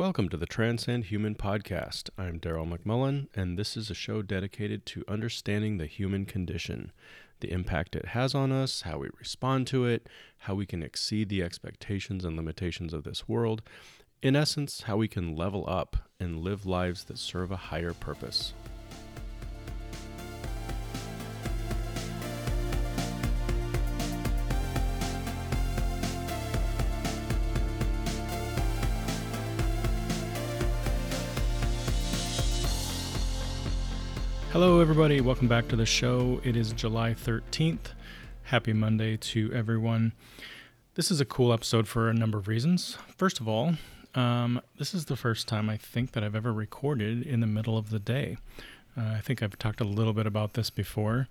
Welcome to the Transcend Human podcast. I'm Daryl McMullen, and this is a show dedicated to understanding the human condition, the impact it has on us, how we respond to it, how we can exceed the expectations and limitations of this world. In essence, how we can level up and live lives that serve a higher purpose. Hello, everybody. Welcome back to the show. It is July 13th. Happy Monday to everyone. This is a cool episode for a number of reasons. First of all, um, this is the first time I think that I've ever recorded in the middle of the day. Uh, I think I've talked a little bit about this before.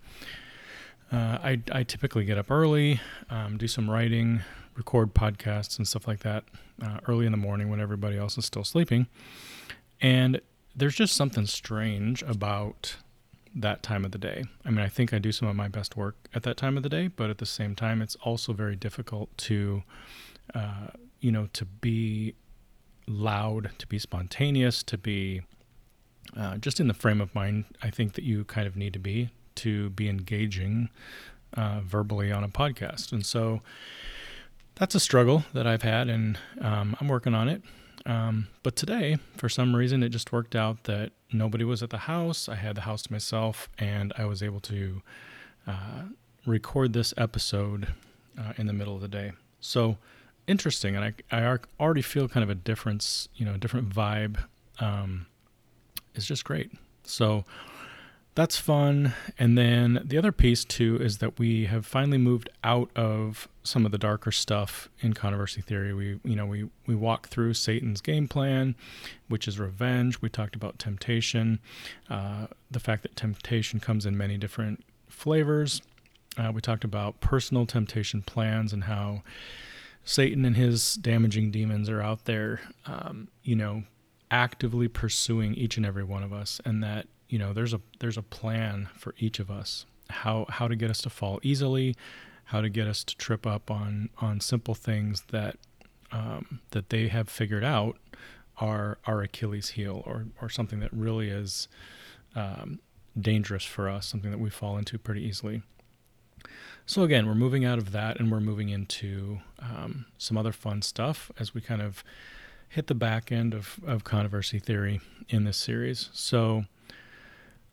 Uh, I, I, typically get up early, um, do some writing, record podcasts and stuff like that uh, early in the morning when everybody else is still sleeping. And there's just something strange about that time of the day. I mean, I think I do some of my best work at that time of the day, but at the same time, it's also very difficult to, uh, you know, to be loud, to be spontaneous, to be uh, just in the frame of mind. I think that you kind of need to be to be engaging uh, verbally on a podcast, and so that's a struggle that I've had, and um, I'm working on it. Um, but today, for some reason, it just worked out that nobody was at the house. I had the house to myself, and I was able to uh, record this episode uh, in the middle of the day. So interesting, and I, I already feel kind of a difference, you know, a different vibe. Um, it's just great. So that's fun. And then the other piece too is that we have finally moved out of some of the darker stuff in controversy theory. We, you know, we we walk through Satan's game plan, which is revenge. We talked about temptation, uh, the fact that temptation comes in many different flavors. Uh, we talked about personal temptation plans and how Satan and his damaging demons are out there, um, you know, actively pursuing each and every one of us, and that you know there's a there's a plan for each of us. How how to get us to fall easily how to get us to trip up on on simple things that um, that they have figured out are our Achilles heel or or something that really is um, dangerous for us something that we fall into pretty easily. So again we're moving out of that and we're moving into um, some other fun stuff as we kind of hit the back end of, of controversy theory in this series. So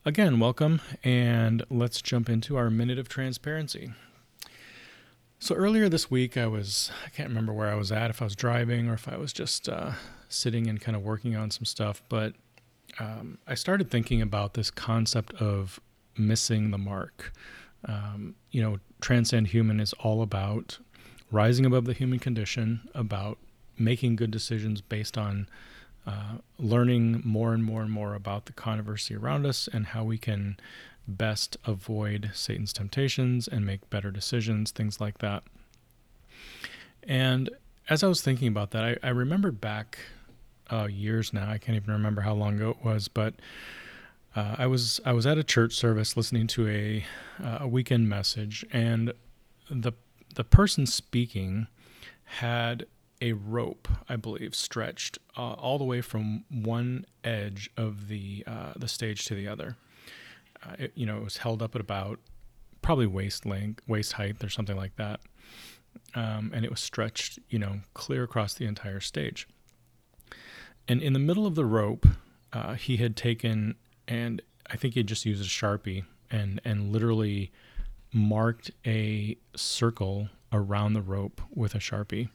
Again, welcome, and let's jump into our minute of transparency. So, earlier this week, I was, I can't remember where I was at, if I was driving or if I was just uh, sitting and kind of working on some stuff, but um, I started thinking about this concept of missing the mark. Um, you know, Transcend Human is all about rising above the human condition, about making good decisions based on uh, learning more and more and more about the controversy around us and how we can best avoid Satan's temptations and make better decisions, things like that. And as I was thinking about that, I, I remembered back uh, years now. I can't even remember how long ago it was, but uh, I was I was at a church service listening to a uh, a weekend message, and the the person speaking had a rope, I believe, stretched uh, all the way from one edge of the uh, the stage to the other. Uh, it, you know, it was held up at about probably waist length, waist height, or something like that, um, and it was stretched, you know, clear across the entire stage. And in the middle of the rope, uh, he had taken, and I think he just used a sharpie and and literally marked a circle around the rope with a sharpie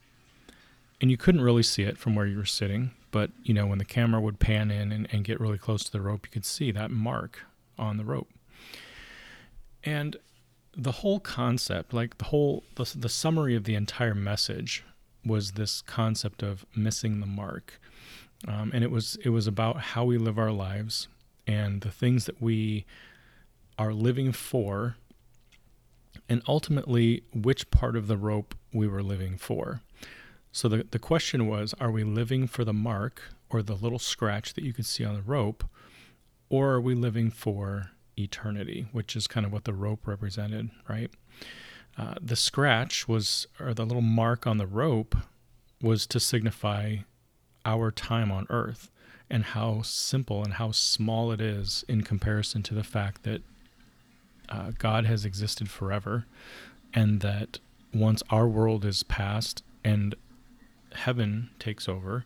and you couldn't really see it from where you were sitting but you know when the camera would pan in and, and, get really close to the rope you could see that mark on the rope. And the whole concept like the whole the, the summary of the entire message was this concept of missing the mark. Um, and it was it was about how we live our lives and the things that we are living for and ultimately which part of the rope we were living for so the, the question was are we living for the mark or the little scratch that you could see on the rope, or are we living for eternity, which is kind of what the rope represented, right? Uh, the scratch was, or the little mark on the rope was to signify our time on earth and how simple and how small it is in comparison to the fact that uh, God has existed forever and that once our world is past and heaven takes over,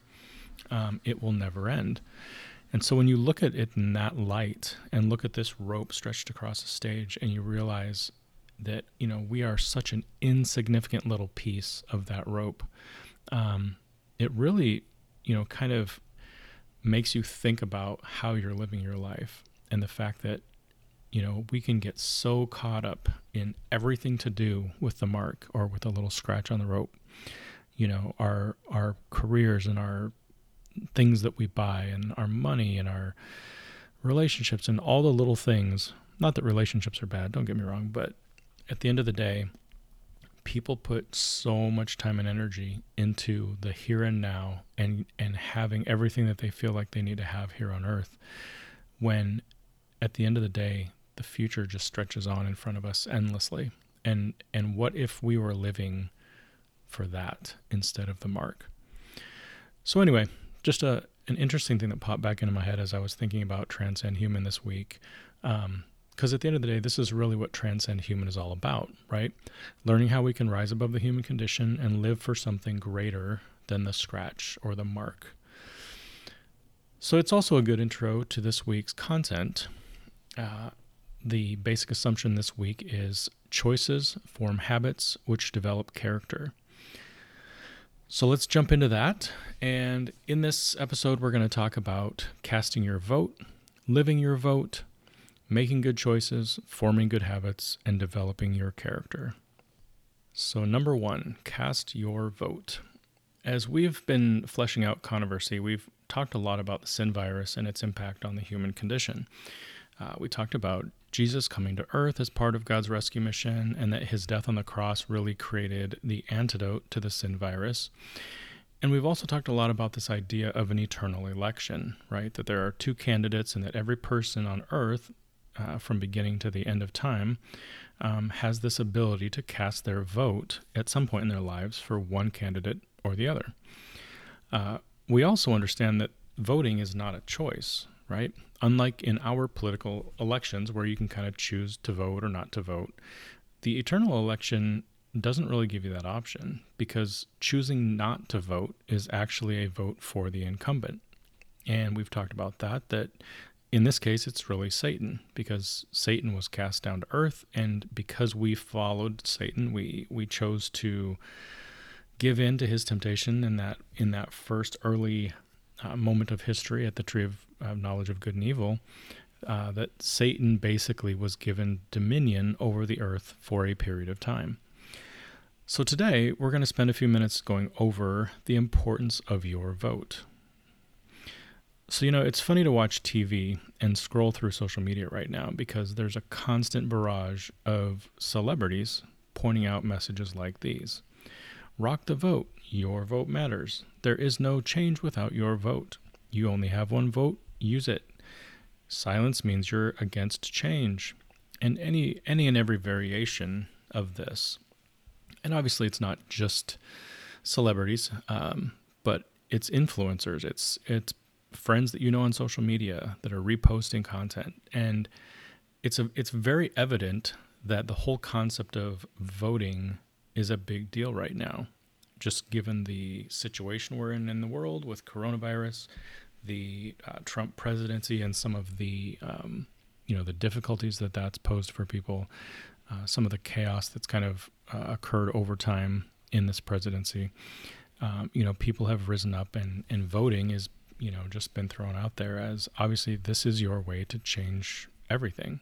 um, it will never end. And so when you look at it in that light and look at this rope stretched across the stage and you realize that, you know, we are such an insignificant little piece of that rope, um, it really, you know, kind of makes you think about how you're living your life and the fact that, you know, we can get so caught up in everything to do with the mark or with a little scratch on the rope. You know, our our careers and our things that we buy and our money and our relationships and all the little things. Not that relationships are bad, don't get me wrong, but at the end of the day, people put so much time and energy into the here and now and and having everything that they feel like they need to have here on earth when at the end of the day the future just stretches on in front of us endlessly and and what if we were living for that instead of the mark so anyway just a an interesting thing that popped back into my head as I was thinking about Transcend Human this week. Um, because at the end of the day, this is really what Transcend Human is all about, right? Learning how we can rise above the human condition and live for something greater than the scratch or the mark. So it's also a good intro to this week's content. Uh, the basic assumption this week is choices form habits which develop character. So let's jump into that. And in this episode, we're going to talk about casting your vote, living your vote, making good choices, forming good habits, and developing your character. So, number one, cast your vote. As we've been fleshing out controversy, we've talked a lot about the sin virus and its impact on the human condition. Uh, we talked about Jesus coming to earth as part of God's rescue mission, and that his death on the cross really created the antidote to the sin virus. And we've also talked a lot about this idea of an eternal election, right? That there are two candidates, and that every person on earth, uh, from beginning to the end of time, um, has this ability to cast their vote at some point in their lives for one candidate or the other. Uh, we also understand that voting is not a choice, right? Unlike in our political elections, where you can kind of choose to vote or not to vote, the eternal election doesn't really give you that option because choosing not to vote is actually a vote for the incumbent. And we've talked about that, that in this case, it's really Satan because Satan was cast down to earth. And because we followed Satan, we, we chose to give in to his temptation in that, in that first early uh, moment of history at the tree of uh, knowledge of good and evil, uh, that Satan basically was given dominion over the earth for a period of time. So today we're going to spend a few minutes going over the importance of your vote. So, you know, it's funny to watch TV and scroll through social media right now because there's a constant barrage of celebrities pointing out messages like these Rock the vote. Your vote matters. There is no change without your vote. You only have one vote. Use it. Silence means you're against change. And any any and every variation of this. And obviously it's not just celebrities, um, but it's influencers. It's it's friends that you know on social media that are reposting content. And it's a it's very evident that the whole concept of voting is a big deal right now, just given the situation we're in in the world with coronavirus, the uh, Trump presidency, and some of the um, you know the difficulties that that's posed for people, uh, some of the chaos that's kind of uh, occurred over time in this presidency. Um, you know, people have risen up, and and voting is you know just been thrown out there as obviously this is your way to change everything.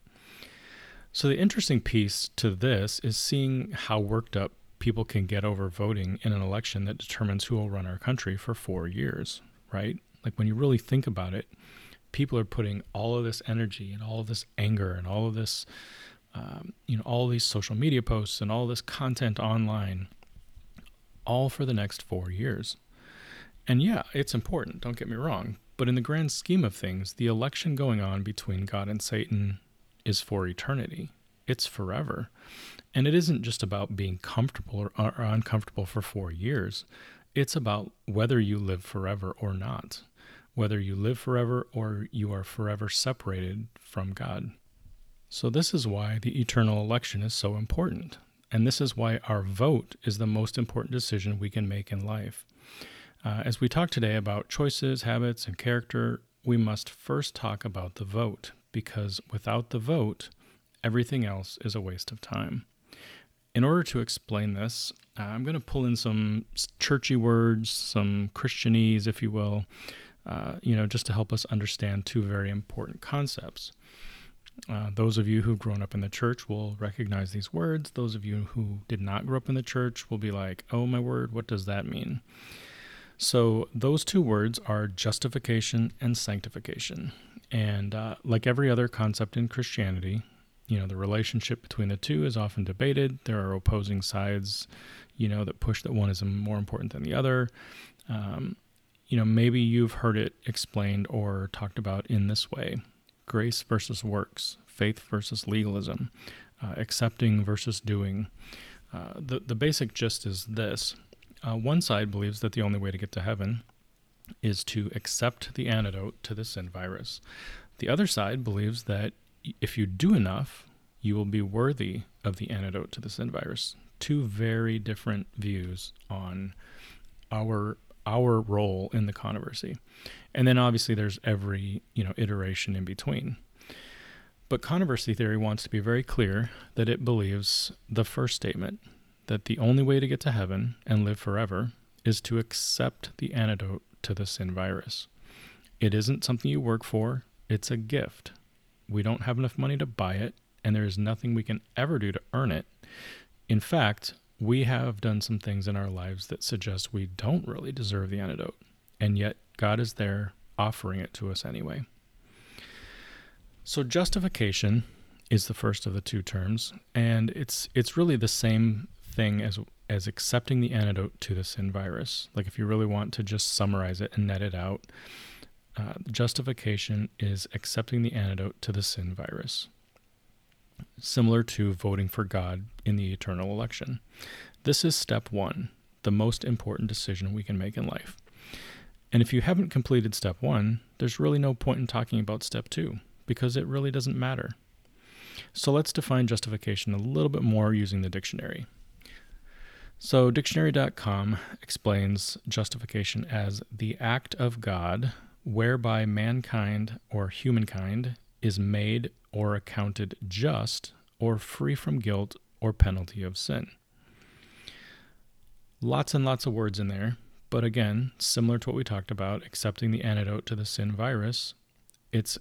So the interesting piece to this is seeing how worked up people can get over voting in an election that determines who will run our country for four years, right? Like when you really think about it, people are putting all of this energy and all of this anger and all of this, um, you know, all these social media posts and all this content online, all for the next four years. And yeah, it's important, don't get me wrong. But in the grand scheme of things, the election going on between God and Satan is for eternity, it's forever. And it isn't just about being comfortable or, or uncomfortable for four years. It's about whether you live forever or not, whether you live forever or you are forever separated from God. So, this is why the eternal election is so important. And this is why our vote is the most important decision we can make in life. Uh, as we talk today about choices, habits, and character, we must first talk about the vote, because without the vote, everything else is a waste of time. In order to explain this, I'm going to pull in some churchy words, some Christianese, if you will, uh, you know, just to help us understand two very important concepts. Uh, those of you who've grown up in the church will recognize these words. Those of you who did not grow up in the church will be like, oh my word, what does that mean? So, those two words are justification and sanctification. And uh, like every other concept in Christianity, you know, the relationship between the two is often debated. There are opposing sides, you know, that push that one is more important than the other. Um, you know, maybe you've heard it explained or talked about in this way grace versus works, faith versus legalism, uh, accepting versus doing. Uh, the, the basic gist is this uh, one side believes that the only way to get to heaven is to accept the antidote to the sin virus. The other side believes that if you do enough, you will be worthy of the antidote to the sin virus. Two very different views on our our role in the controversy. And then obviously there's every, you know, iteration in between. But controversy theory wants to be very clear that it believes the first statement that the only way to get to heaven and live forever is to accept the antidote to the sin virus. It isn't something you work for, it's a gift. We don't have enough money to buy it, and there is nothing we can ever do to earn it. In fact, we have done some things in our lives that suggest we don't really deserve the antidote, and yet God is there offering it to us anyway. So justification is the first of the two terms, and it's it's really the same thing as as accepting the antidote to the sin virus. Like if you really want to just summarize it and net it out, uh, justification is accepting the antidote to the sin virus similar to voting for God in the eternal election. This is step one, the most important decision we can make in life. And if you haven't completed step one, there's really no point in talking about step two, because it really doesn't matter. So let's define justification a little bit more using the dictionary. So, dictionary.com explains justification as the act of God whereby mankind or humankind is made or accounted just or free from guilt or penalty of sin. Lots and lots of words in there, but again, similar to what we talked about, accepting the antidote to the sin virus, it's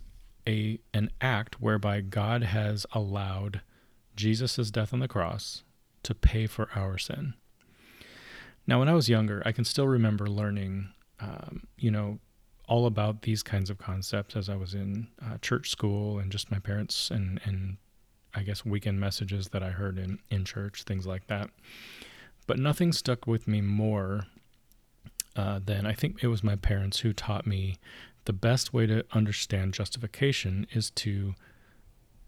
a an act whereby God has allowed Jesus' death on the cross to pay for our sin. Now, when I was younger, I can still remember learning, um, you know, all about these kinds of concepts as I was in uh, church school and just my parents and, and I guess weekend messages that I heard in, in church, things like that. But nothing stuck with me more uh, than I think it was my parents who taught me the best way to understand justification is to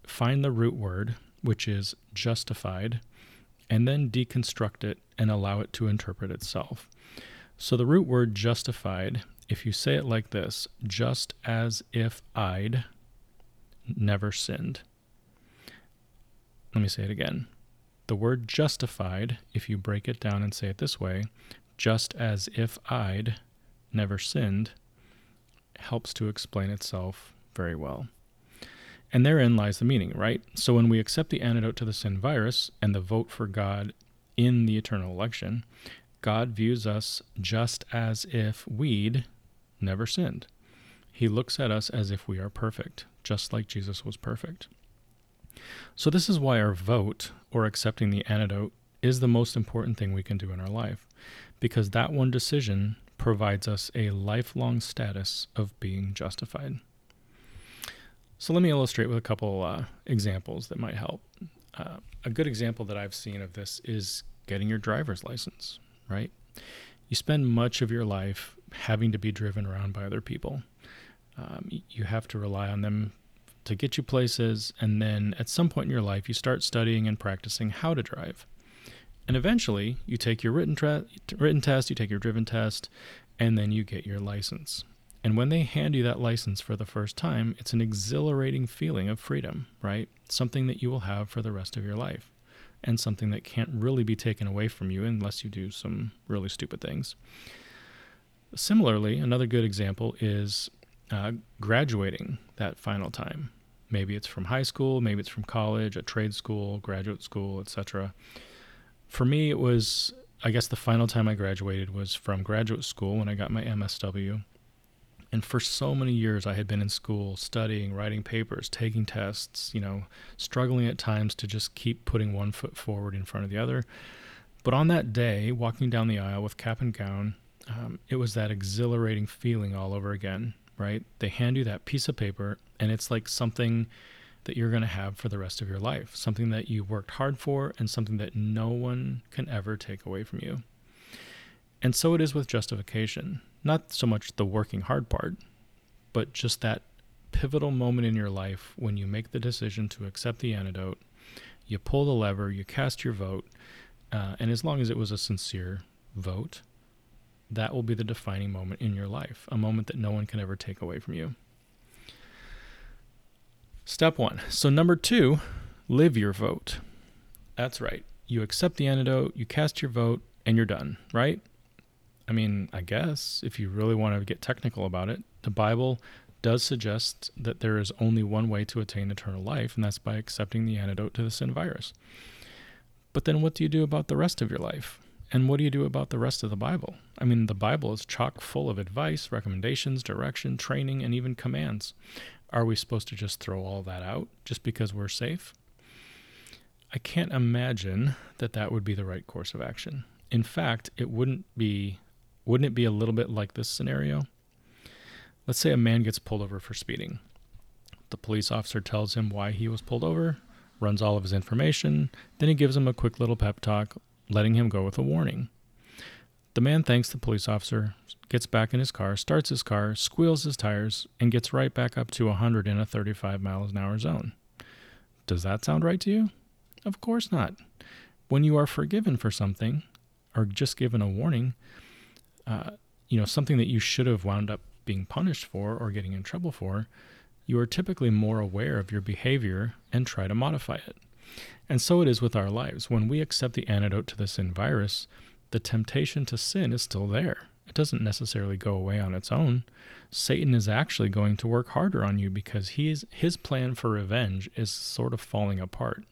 find the root word, which is justified, and then deconstruct it and allow it to interpret itself. So the root word justified if you say it like this, just as if I'd never sinned. Let me say it again. The word justified, if you break it down and say it this way, just as if I'd never sinned, helps to explain itself very well. And therein lies the meaning, right? So when we accept the antidote to the sin virus and the vote for God in the eternal election, God views us just as if we'd never sinned. He looks at us as if we are perfect, just like Jesus was perfect. So, this is why our vote, or accepting the antidote, is the most important thing we can do in our life, because that one decision provides us a lifelong status of being justified. So, let me illustrate with a couple uh, examples that might help. Uh, a good example that I've seen of this is getting your driver's license, right? You spend much of your life having to be driven around by other people. Um, you have to rely on them to get you places, and then at some point in your life, you start studying and practicing how to drive. And eventually, you take your written, tra- written test, you take your driven test, and then you get your license. And when they hand you that license for the first time, it's an exhilarating feeling of freedom, right? Something that you will have for the rest of your life, and something that can't really be taken away from you unless you do some really stupid things. Similarly, another good example is uh, graduating that final time. Maybe it's from high school, maybe it's from college, a trade school, graduate school, etc. For me, it was, I guess, the final time I graduated was from graduate school when I got my MSW. And for so many years, I had been in school studying, writing papers, taking tests, you know, struggling at times to just keep putting one foot forward in front of the other. But on that day, walking down the aisle with cap and gown, um, it was that exhilarating feeling all over again right? They hand you that piece of paper, and it's like something that you're going to have for the rest of your life, something that you worked hard for, and something that no one can ever take away from you. And so it is with justification. Not so much the working hard part, but just that pivotal moment in your life when you make the decision to accept the antidote, you pull the lever, you cast your vote, uh, and as long as it was a sincere vote, that will be the defining moment in your life, a moment that no one can ever take away from you. Step one. So, number two, live your vote. That's right. You accept the antidote, you cast your vote, and you're done, right? I mean, I guess if you really want to get technical about it, the Bible does suggest that there is only one way to attain eternal life, and that's by accepting the antidote to the sin virus. But then what do you do about the rest of your life? And what do you do about the rest of the Bible? I mean, the Bible is chock full of advice, recommendations, direction, training, and even commands. Are we supposed to just throw all that out just because we're safe? I can't imagine that that would be the right course of action. In fact, it wouldn't be wouldn't it be a little bit like this scenario? Let's say a man gets pulled over for speeding. The police officer tells him why he was pulled over, runs all of his information, then he gives him a quick little pep talk, letting him go with a warning. The man thanks the police officer, gets back in his car, starts his car, squeals his tires, and gets right back up to 100 in a 35 miles an hour zone. Does that sound right to you? Of course not. When you are forgiven for something, or just given a warning, uh, you know, something that you should have wound up being punished for or getting in trouble for, you are typically more aware of your behavior and try to modify it. And so it is with our lives. When we accept the antidote to the sin virus, the temptation to sin is still there. It doesn't necessarily go away on its own. Satan is actually going to work harder on you because he's, his plan for revenge is sort of falling apart.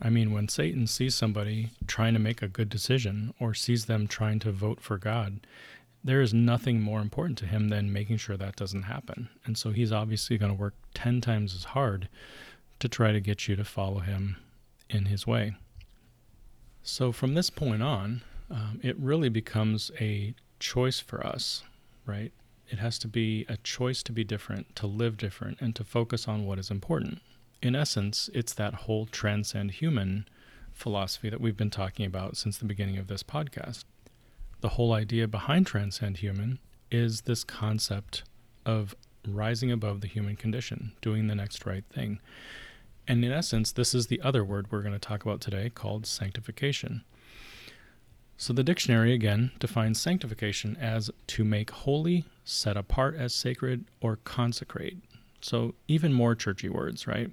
I mean, when Satan sees somebody trying to make a good decision or sees them trying to vote for God, there is nothing more important to him than making sure that doesn't happen. And so he's obviously going to work 10 times as hard to try to get you to follow him in his way. So from this point on, um, it really becomes a choice for us, right? It has to be a choice to be different, to live different, and to focus on what is important. In essence, it's that whole transcend human philosophy that we've been talking about since the beginning of this podcast. The whole idea behind transcend human is this concept of rising above the human condition, doing the next right thing. And in essence, this is the other word we're going to talk about today called sanctification. So the dictionary again defines sanctification as to make holy, set apart as sacred, or consecrate. So even more churchy words, right?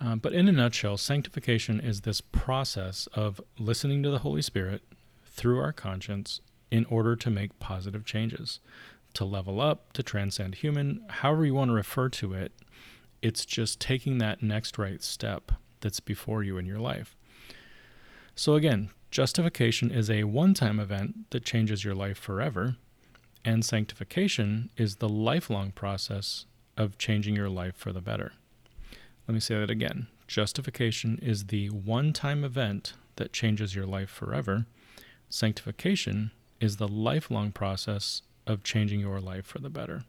Uh, but in a nutshell, sanctification is this process of listening to the Holy Spirit through our conscience in order to make positive changes, to level up, to transcend human, however you want to refer to it it's just taking that next right step that's before you in your life. So, again, justification is a one time event that changes your life forever, and sanctification is the lifelong process of changing your life for the better. Let me say that again. Justification is the one time event that changes your life forever. Sanctification is the lifelong process of changing your life for the better.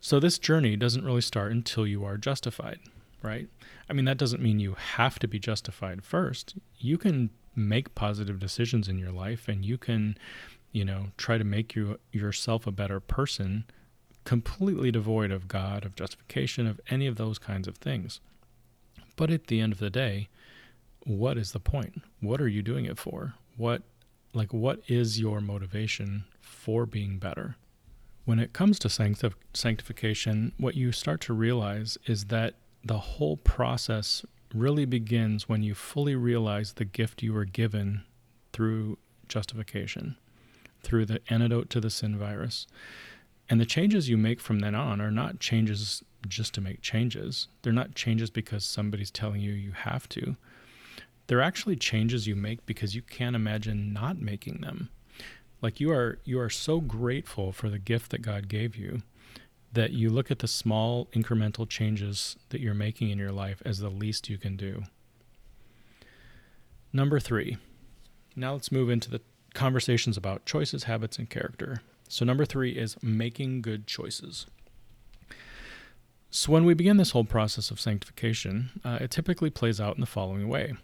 So this journey doesn't really start until you are justified, right? I mean, that doesn't mean you have to be justified first. You can make positive decisions in your life and you can, you know, try to make you yourself a better person completely devoid of God, of justification, of any of those kinds of things. But at the end of the day, what is the point? What are you doing it for? What like what is your motivation for being better? When it comes to sanctif- sanctification, what you start to realize is that the whole process really begins when you fully realize the gift you were given through justification, through the antidote to the sin virus. And the changes you make from then on are not changes just to make changes. They're not changes because somebody's telling you you have to. They're actually changes you make because you can't imagine not making them. Like you are you are so grateful for the gift that God gave you that you look at the small incremental changes that you're making in your life as the least you can do. Number 3. Now let's move into the conversations about choices, habits and character. So number 3 is making good choices. So, when we begin this whole process of sanctification, uh, it typically plays out in the following way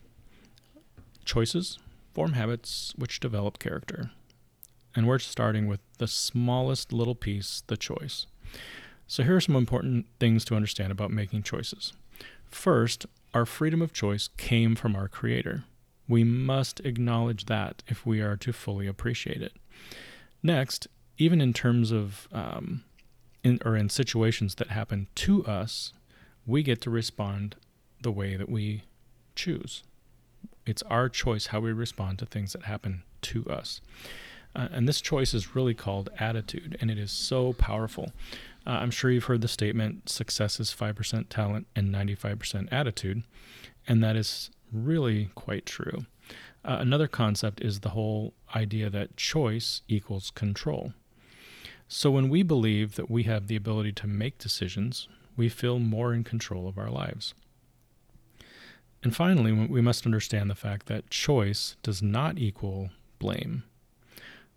choices form habits which develop character. And we're starting with the smallest little piece, the choice. So, here are some important things to understand about making choices. First, our freedom of choice came from our Creator. We must acknowledge that if we are to fully appreciate it. Next, even in terms of um, in, or in situations that happen to us, we get to respond the way that we choose. It's our choice how we respond to things that happen to us. Uh, and this choice is really called attitude, and it is so powerful. Uh, I'm sure you've heard the statement success is 5% talent and 95% attitude, and that is really quite true. Uh, another concept is the whole idea that choice equals control. So when we believe that we have the ability to make decisions, we feel more in control of our lives. And finally, we must understand the fact that choice does not equal blame.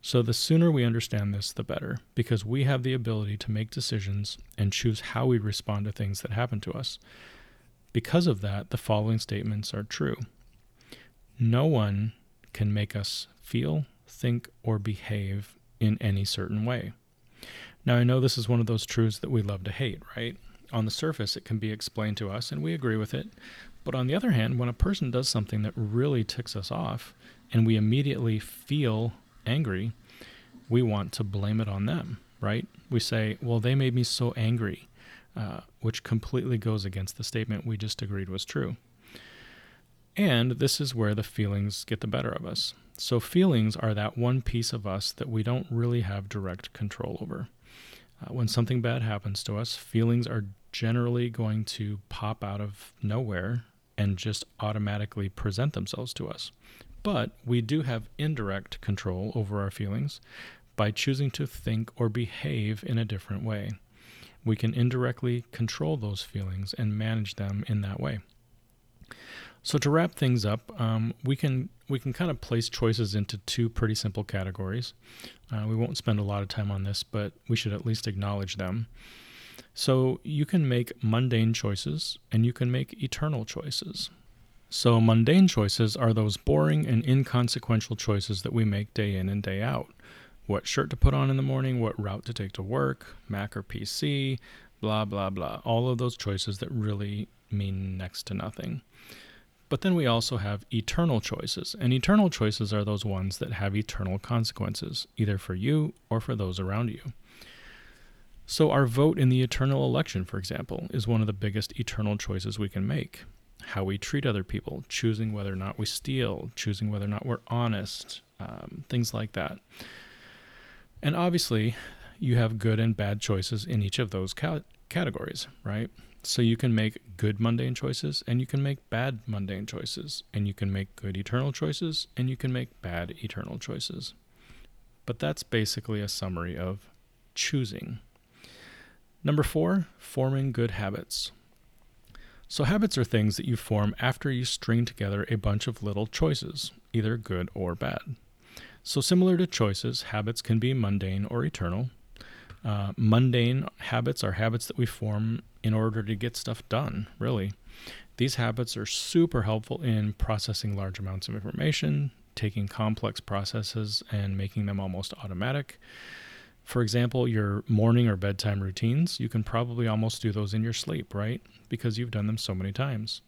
So the sooner we understand this, the better, because we have the ability to make decisions and choose how we respond to things that happen to us. Because of that, the following statements are true. No one can make us feel, think, or behave in any certain way. Now, I know this is one of those truths that we love to hate, right? On the surface, it can be explained to us, and we agree with it. But on the other hand, when a person does something that really ticks us off and we immediately feel angry, we want to blame it on them, right? We say, well, they made me so angry, uh, which completely goes against the statement we just agreed was true. And this is where the feelings get the better of us. So, feelings are that one piece of us that we don't really have direct control over. Uh, when something bad happens to us, feelings are generally going to pop out of nowhere and just automatically present themselves to us. But we do have indirect control over our feelings by choosing to think or behave in a different way. We can indirectly control those feelings and manage them in that way. So to wrap things up, um, we can we can kind of place choices into two pretty simple categories. Uh, we won't spend a lot of time on this, but we should at least acknowledge them. So you can make mundane choices and you can make eternal choices. So mundane choices are those boring and inconsequential choices that we make day in and day out. What shirt to put on in the morning, what route to take to work, Mac or PC, blah, blah, blah. All of those choices that really mean next to nothing. But then we also have eternal choices, and eternal choices are those ones that have eternal consequences, either for you or for those around you. So, our vote in the eternal election, for example, is one of the biggest eternal choices we can make. How we treat other people, choosing whether or not we steal, choosing whether or not we're honest, um, things like that. And obviously, you have good and bad choices in each of those ca- categories, right? So you can make good mundane choices and you can make bad mundane choices, and you can make good eternal choices and you can make bad eternal choices. But that's basically a summary of choosing. Number four, forming good habits. So, habits are things that you form after you string together a bunch of little choices, either good or bad. So, similar to choices, habits can be mundane or eternal. Uh, mundane habits are habits that we form in order to get stuff done, really. These habits are super helpful in processing large amounts of information, taking complex processes and making them almost automatic. For example, your morning or bedtime routines, you can probably almost do those in your sleep, right? Because you've done them so many times.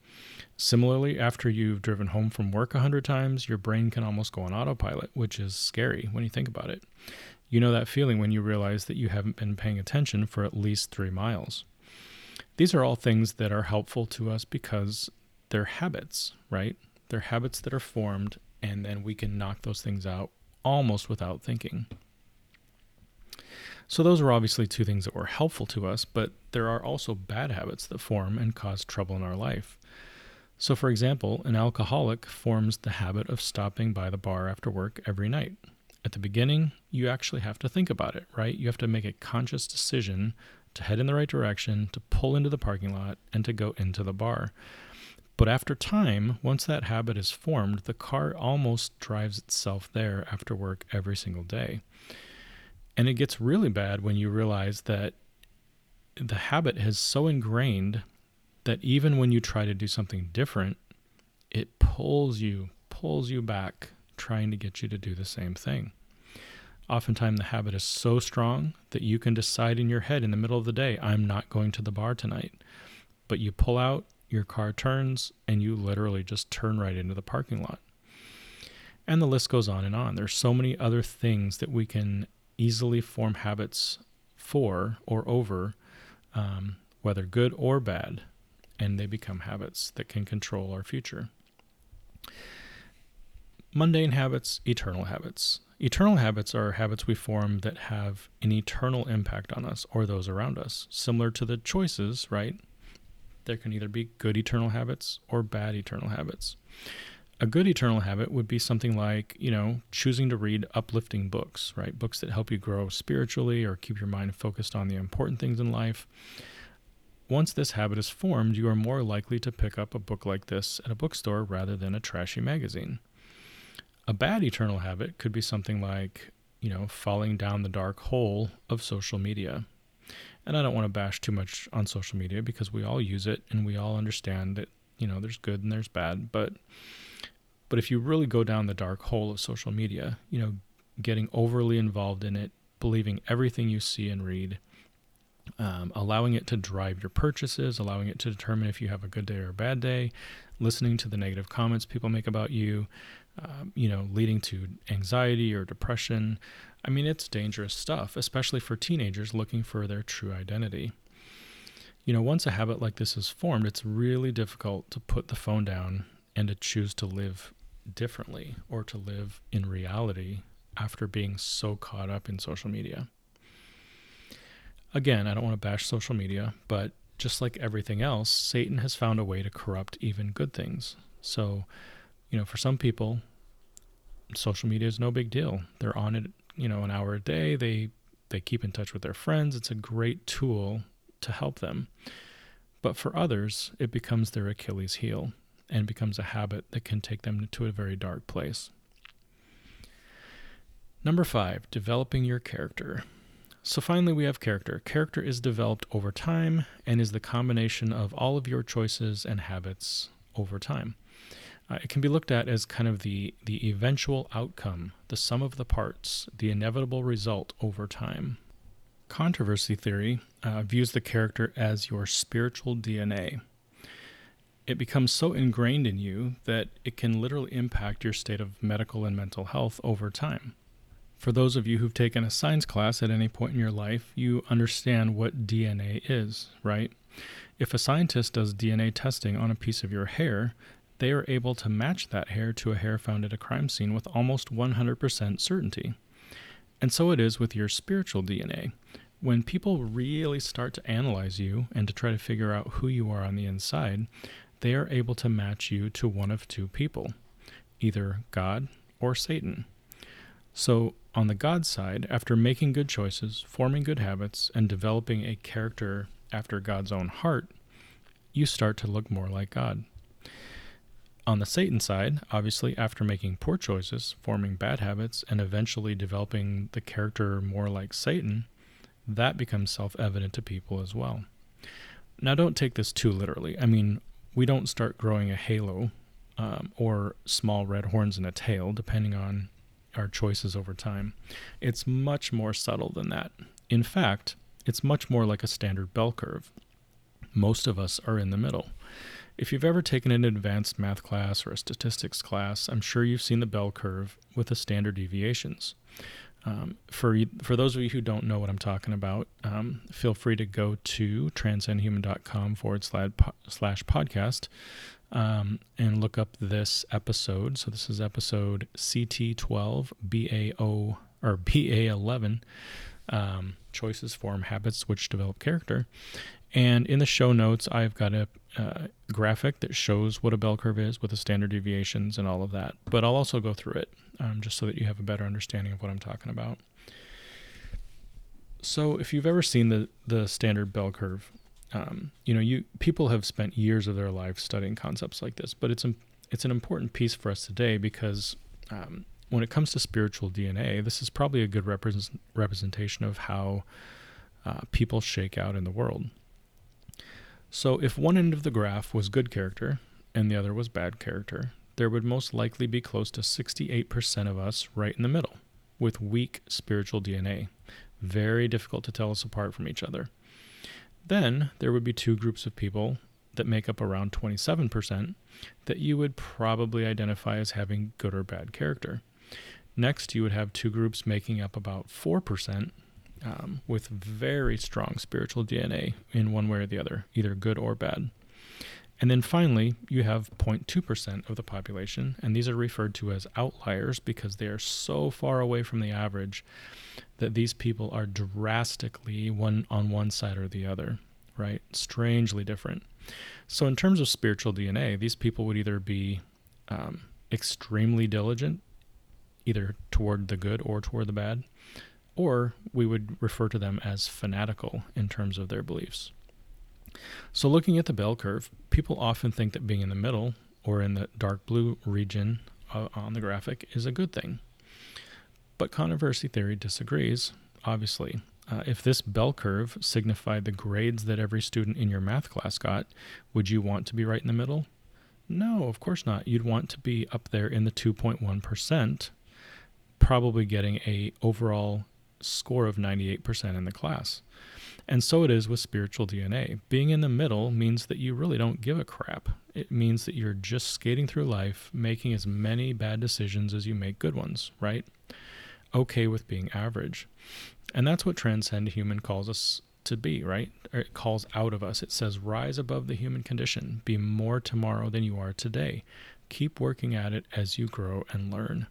Similarly, after you've driven home from work a hundred times, your brain can almost go on autopilot, which is scary when you think about it. You know that feeling when you realize that you haven't been paying attention for at least three miles. These are all things that are helpful to us because they're habits, right? They're habits that are formed, and then we can knock those things out almost without thinking. So, those are obviously two things that were helpful to us, but there are also bad habits that form and cause trouble in our life. So, for example, an alcoholic forms the habit of stopping by the bar after work every night. At the beginning, you actually have to think about it, right? You have to make a conscious decision to head in the right direction, to pull into the parking lot, and to go into the bar. But after time, once that habit is formed, the car almost drives itself there after work every single day. And it gets really bad when you realize that the habit has so ingrained that even when you try to do something different, it pulls you, pulls you back, trying to get you to do the same thing. Oftentimes, the habit is so strong that you can decide in your head in the middle of the day, I'm not going to the bar tonight. But you pull out, your car turns, and you literally just turn right into the parking lot. And the list goes on and on. There's so many other things that we can easily form habits for or over, um, whether good or bad, and they become habits that can control our future. Mundane habits, eternal habits. Eternal habits are habits we form that have an eternal impact on us or those around us, similar to the choices, right? There can either be good eternal habits or bad eternal habits. A good eternal habit would be something like, you know, choosing to read uplifting books, right? Books that help you grow spiritually or keep your mind focused on the important things in life. Once this habit is formed, you are more likely to pick up a book like this at a bookstore rather than a trashy magazine. A bad eternal habit could be something like, you know, falling down the dark hole of social media. And I don't want to bash too much on social media because we all use it and we all understand that, you know, there's good and there's bad, but but if you really go down the dark hole of social media, you know, getting overly involved in it, believing everything you see and read, um, allowing it to drive your purchases, allowing it to determine if you have a good day or a bad day, listening to the negative comments people make about you, um, you know, leading to anxiety or depression. I mean, it's dangerous stuff, especially for teenagers looking for their true identity. You know, once a habit like this is formed, it's really difficult to put the phone down and to choose to live differently or to live in reality after being so caught up in social media. Again, I don't want to bash social media, but just like everything else, Satan has found a way to corrupt even good things. So, you know, for some people, social media is no big deal. They're on it, you know, an hour a day. They they keep in touch with their friends. It's a great tool to help them. But for others, it becomes their Achilles heel and becomes a habit that can take them to a very dark place. Number five, developing your character. So finally, we have character. Character is developed over time and is the combination of all of your choices and habits over time. Uh, it can be looked at as kind of the, the eventual outcome, the sum of the parts, the inevitable result over time. Controversy theory uh, views the character as your spiritual DNA. It becomes so ingrained in you that it can literally impact your state of medical and mental health over time. For those of you who've taken a science class at any point in your life, you understand what DNA is, right? If a scientist does DNA testing on a piece of your hair, they are able to match that hair to a hair found at a crime scene with almost 100% certainty. And so it is with your spiritual DNA. When people really start to analyze you and to try to figure out who you are on the inside, they are able to match you to one of two people either God or Satan. So, on the God side, after making good choices, forming good habits, and developing a character after God's own heart, you start to look more like God. On the Satan side, obviously, after making poor choices, forming bad habits, and eventually developing the character more like Satan, that becomes self evident to people as well. Now, don't take this too literally. I mean, we don't start growing a halo um, or small red horns in a tail, depending on our choices over time. It's much more subtle than that. In fact, it's much more like a standard bell curve. Most of us are in the middle. If you've ever taken an advanced math class or a statistics class, I'm sure you've seen the bell curve with the standard deviations. Um, for for those of you who don't know what I'm talking about, um, feel free to go to transcendhuman.com forward slash, podcast um, and look up this episode. So this is episode CT12 BAO or BA11. Um, choices form habits which develop character. And in the show notes, I've got a uh, graphic that shows what a bell curve is with the standard deviations and all of that. But I'll also go through it um, just so that you have a better understanding of what I'm talking about. So, if you've ever seen the the standard bell curve, um, you know, you people have spent years of their life studying concepts like this, but it's a, it's an important piece for us today because um, when it comes to spiritual DNA, this is probably a good represent, representation of how uh, people shake out in the world. So, if one end of the graph was good character and the other was bad character, there would most likely be close to 68% of us right in the middle with weak spiritual DNA. Very difficult to tell us apart from each other. Then there would be two groups of people that make up around 27% that you would probably identify as having good or bad character. Next, you would have two groups making up about 4% um, with very strong spiritual DNA in one way or the other, either good or bad. And then finally, you have 0.2% of the population, and these are referred to as outliers because they are so far away from the average that these people are drastically one on one side or the other, right? Strangely different. So, in terms of spiritual DNA, these people would either be um, extremely diligent, either toward the good or toward the bad, or we would refer to them as fanatical in terms of their beliefs. So, looking at the bell curve, people often think that being in the middle or in the dark blue region uh, on the graphic is a good thing. But controversy theory disagrees, obviously. Uh, if this bell curve signified the grades that every student in your math class got, would you want to be right in the middle? No, of course not. You'd want to be up there in the 2.1%, probably getting a overall score of 98% in the class. And so it is with spiritual DNA. Being in the middle means that you really don't give a crap. It means that you're just skating through life, making as many bad decisions as you make good ones, right? Okay with being average. And that's what Transcend Human calls us to be, right? It calls out of us. It says, rise above the human condition, be more tomorrow than you are today. Keep working at it as you grow and learn.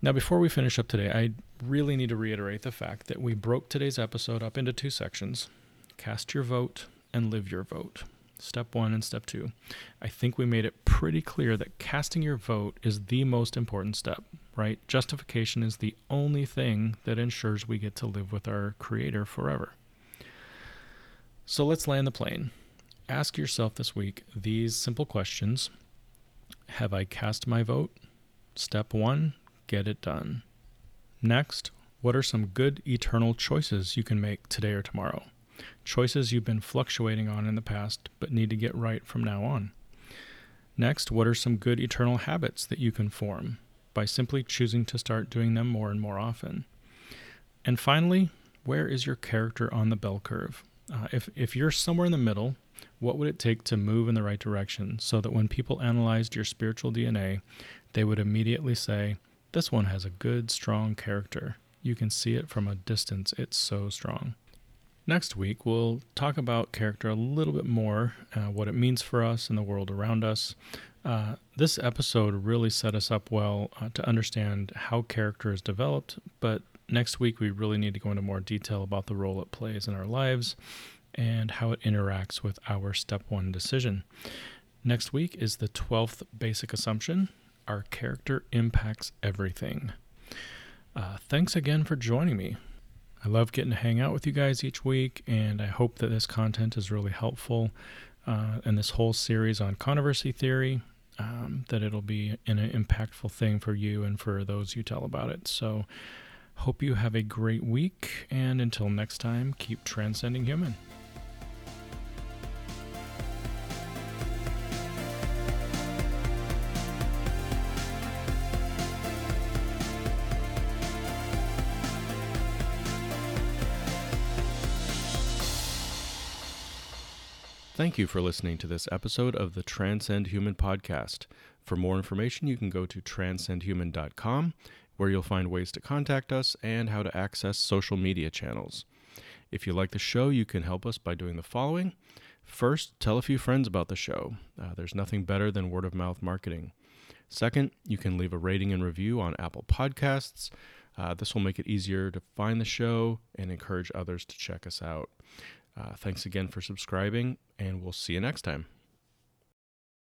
Now, before we finish up today, I really need to reiterate the fact that we broke today's episode up into two sections cast your vote and live your vote. Step one and step two. I think we made it pretty clear that casting your vote is the most important step, right? Justification is the only thing that ensures we get to live with our Creator forever. So let's land the plane. Ask yourself this week these simple questions Have I cast my vote? Step one get it done. Next, what are some good eternal choices you can make today or tomorrow? Choices you've been fluctuating on in the past but need to get right from now on. Next, what are some good eternal habits that you can form by simply choosing to start doing them more and more often? And finally, where is your character on the bell curve? Uh, if, if you're somewhere in the middle, what would it take to move in the right direction so that when people analyzed your spiritual DNA, they would immediately say, this one has a good, strong character. You can see it from a distance, it's so strong. Next week, we'll talk about character a little bit more, uh, what it means for us and the world around us. Uh, this episode really set us up well uh, to understand how character is developed, but next week we really need to go into more detail about the role it plays in our lives and how it interacts with our step one decision. Next week is the 12th basic assumption, our character impacts everything. Uh, thanks again for joining me. I love getting to hang out with you guys each week, and I hope that this content is really helpful. Uh, and this whole series on controversy theory, um, that it'll be an impactful thing for you and for those you tell about it. So, hope you have a great week, and until next time, keep transcending human. Thank you for listening to this episode of the Transcend Human podcast. For more information, you can go to transcendhuman.com, where you'll find ways to contact us and how to access social media channels. If you like the show, you can help us by doing the following. First, tell a few friends about the show. Uh, there's nothing better than word of mouth marketing. Second, you can leave a rating and review on Apple Podcasts. Uh, this will make it easier to find the show and encourage others to check us out. Uh, thanks again for subscribing, and we'll see you next time.